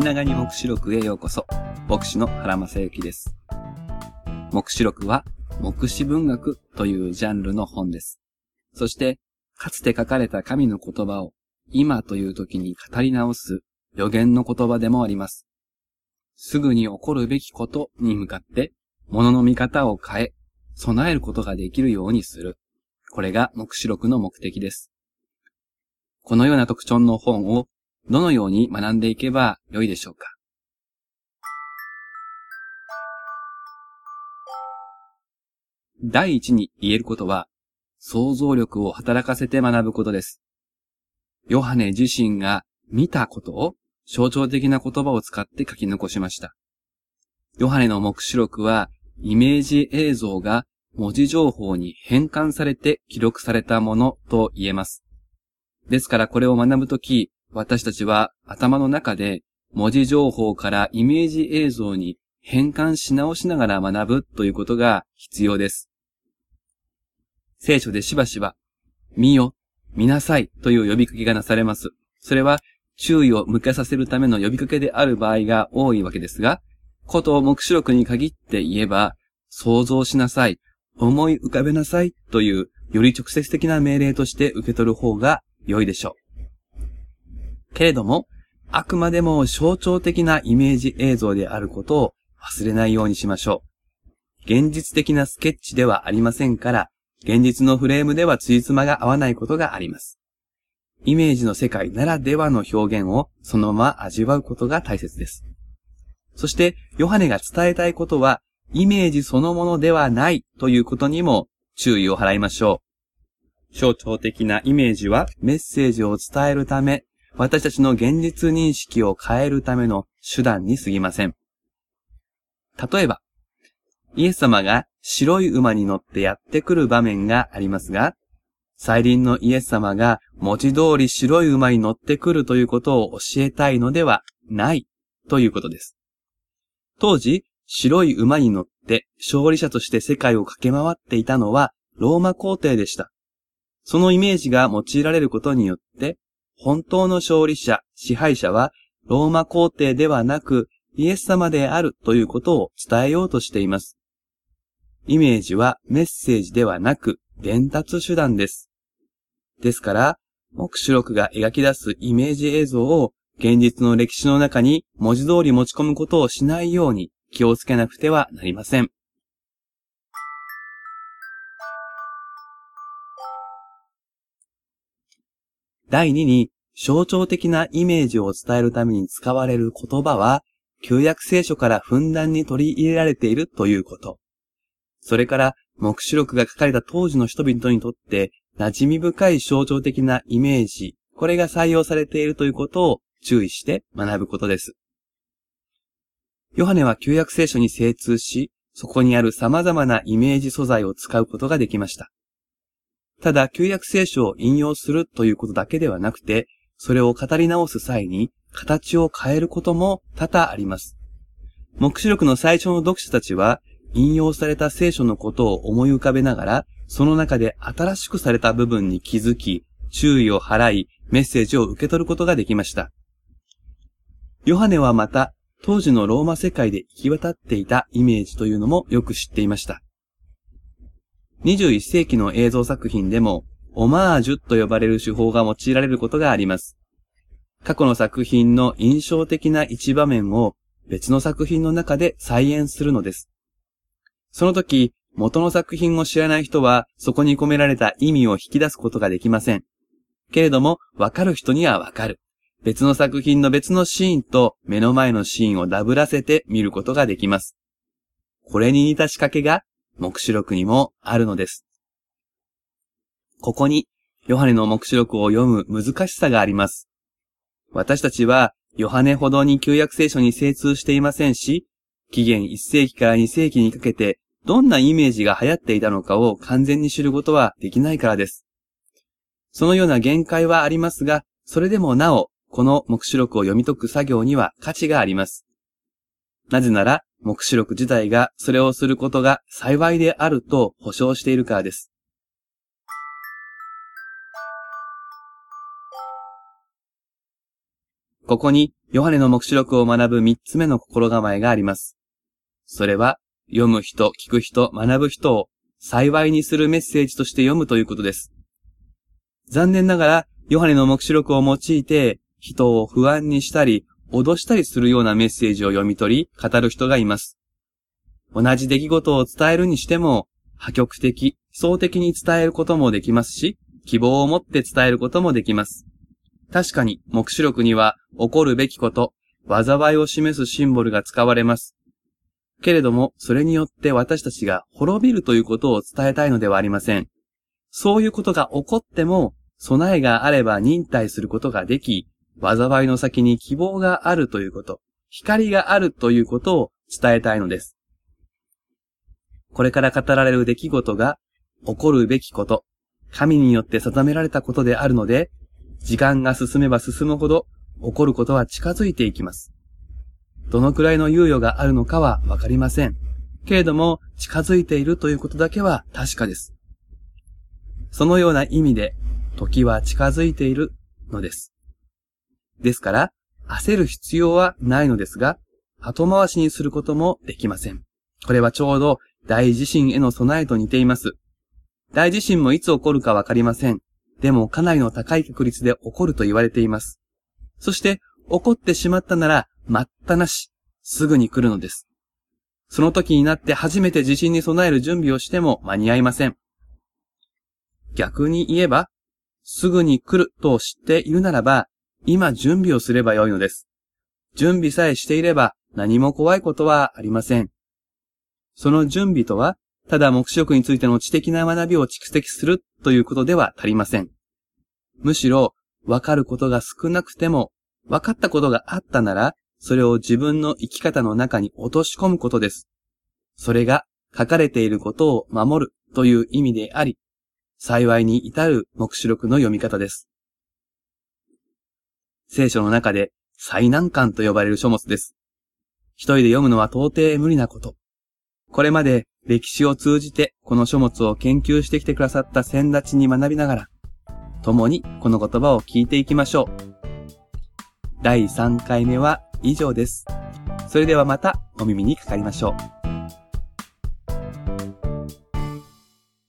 気長に目視録へようこそ。牧師の原正幸です。目視録は、目視文学というジャンルの本です。そして、かつて書かれた神の言葉を、今という時に語り直す予言の言葉でもあります。すぐに起こるべきことに向かって、物の見方を変え、備えることができるようにする。これが目視録の目的です。このような特徴の本をどのように学んでいけばよいでしょうか？第一に言えることは、想像力を働かせて学ぶことです。ヨハネ自身が見たことを象徴的な言葉を使って書き残しました。ヨハネの目視録は、イメージ映像が文字情報に変換されて記録されたものと言えます。ですからこれを学ぶとき、私たちは頭の中で文字情報からイメージ映像に変換し直しながら学ぶということが必要です。聖書でしばしば、見よ、見なさいという呼びかけがなされます。それは注意を向けさせるための呼びかけである場合が多いわけですが、ことを目視録に限って言えば、想像しなさい、思い浮かべなさいというより直接的な命令として受け取る方が良いでしょう。けれども、あくまでも象徴的なイメージ映像であることを忘れないようにしましょう。現実的なスケッチではありませんから、現実のフレームではついつまが合わないことがあります。イメージの世界ならではの表現をそのまま味わうことが大切です。そして、ヨハネが伝えたいことは、イメージそのものではないということにも注意を払いましょう。象徴的なイメージはメッセージを伝えるため、私たちの現実認識を変えるための手段に過ぎません。例えば、イエス様が白い馬に乗ってやってくる場面がありますが、再臨のイエス様が文字通り白い馬に乗ってくるということを教えたいのではないということです。当時、白い馬に乗って勝利者として世界を駆け回っていたのはローマ皇帝でした。そのイメージが用いられることによって、本当の勝利者、支配者はローマ皇帝ではなくイエス様であるということを伝えようとしています。イメージはメッセージではなく伝達手段です。ですから、目視録が描き出すイメージ映像を現実の歴史の中に文字通り持ち込むことをしないように気をつけなくてはなりません。第2に、象徴的なイメージを伝えるために使われる言葉は、旧約聖書からふんだんに取り入れられているということ。それから、目視録が書かれた当時の人々にとって、馴染み深い象徴的なイメージ、これが採用されているということを注意して学ぶことです。ヨハネは旧約聖書に精通し、そこにある様々なイメージ素材を使うことができました。ただ、旧約聖書を引用するということだけではなくて、それを語り直す際に、形を変えることも多々あります。目視録の最初の読者たちは、引用された聖書のことを思い浮かべながら、その中で新しくされた部分に気づき、注意を払い、メッセージを受け取ることができました。ヨハネはまた、当時のローマ世界で行き渡っていたイメージというのもよく知っていました。21世紀の映像作品でも、オマージュと呼ばれる手法が用いられることがあります。過去の作品の印象的な一場面を別の作品の中で再現するのです。その時、元の作品を知らない人は、そこに込められた意味を引き出すことができません。けれども、わかる人にはわかる。別の作品の別のシーンと目の前のシーンをダブらせて見ることができます。これに似た仕掛けが、目視録にもあるのです。ここに、ヨハネの目視録を読む難しさがあります。私たちは、ヨハネほどに旧約聖書に精通していませんし、紀元1世紀から2世紀にかけて、どんなイメージが流行っていたのかを完全に知ることはできないからです。そのような限界はありますが、それでもなお、この目視録を読み解く作業には価値があります。なぜなら、目視録自体がそれをすることが幸いであると保証しているからです。ここにヨハネの目視録を学ぶ三つ目の心構えがあります。それは、読む人、聞く人、学ぶ人を幸いにするメッセージとして読むということです。残念ながら、ヨハネの目視録を用いて、人を不安にしたり、脅したりするようなメッセージを読み取り、語る人がいます。同じ出来事を伝えるにしても、破局的、相的に伝えることもできますし、希望を持って伝えることもできます。確かに、目視録には起こるべきこと、災いを示すシンボルが使われます。けれども、それによって私たちが滅びるということを伝えたいのではありません。そういうことが起こっても、備えがあれば忍耐することができ、災いの先に希望があるということ、光があるということを伝えたいのです。これから語られる出来事が起こるべきこと、神によって定められたことであるので、時間が進めば進むほど起こることは近づいていきます。どのくらいの猶予があるのかはわかりません。けれども、近づいているということだけは確かです。そのような意味で、時は近づいているのです。ですから、焦る必要はないのですが、後回しにすることもできません。これはちょうど大地震への備えと似ています。大地震もいつ起こるかわかりません。でもかなりの高い確率で起こると言われています。そして、起こってしまったなら、待ったなし、すぐに来るのです。その時になって初めて地震に備える準備をしても間に合いません。逆に言えば、すぐに来ると知っているならば、今準備をすればよいのです。準備さえしていれば何も怖いことはありません。その準備とは、ただ目視録についての知的な学びを蓄積するということでは足りません。むしろ、わかることが少なくても、わかったことがあったなら、それを自分の生き方の中に落とし込むことです。それが書かれていることを守るという意味であり、幸いに至る目視録の読み方です。聖書の中で最難関と呼ばれる書物です。一人で読むのは到底無理なこと。これまで歴史を通じてこの書物を研究してきてくださった先立ちに学びながら、共にこの言葉を聞いていきましょう。第3回目は以上です。それではまたお耳にかかりましょう。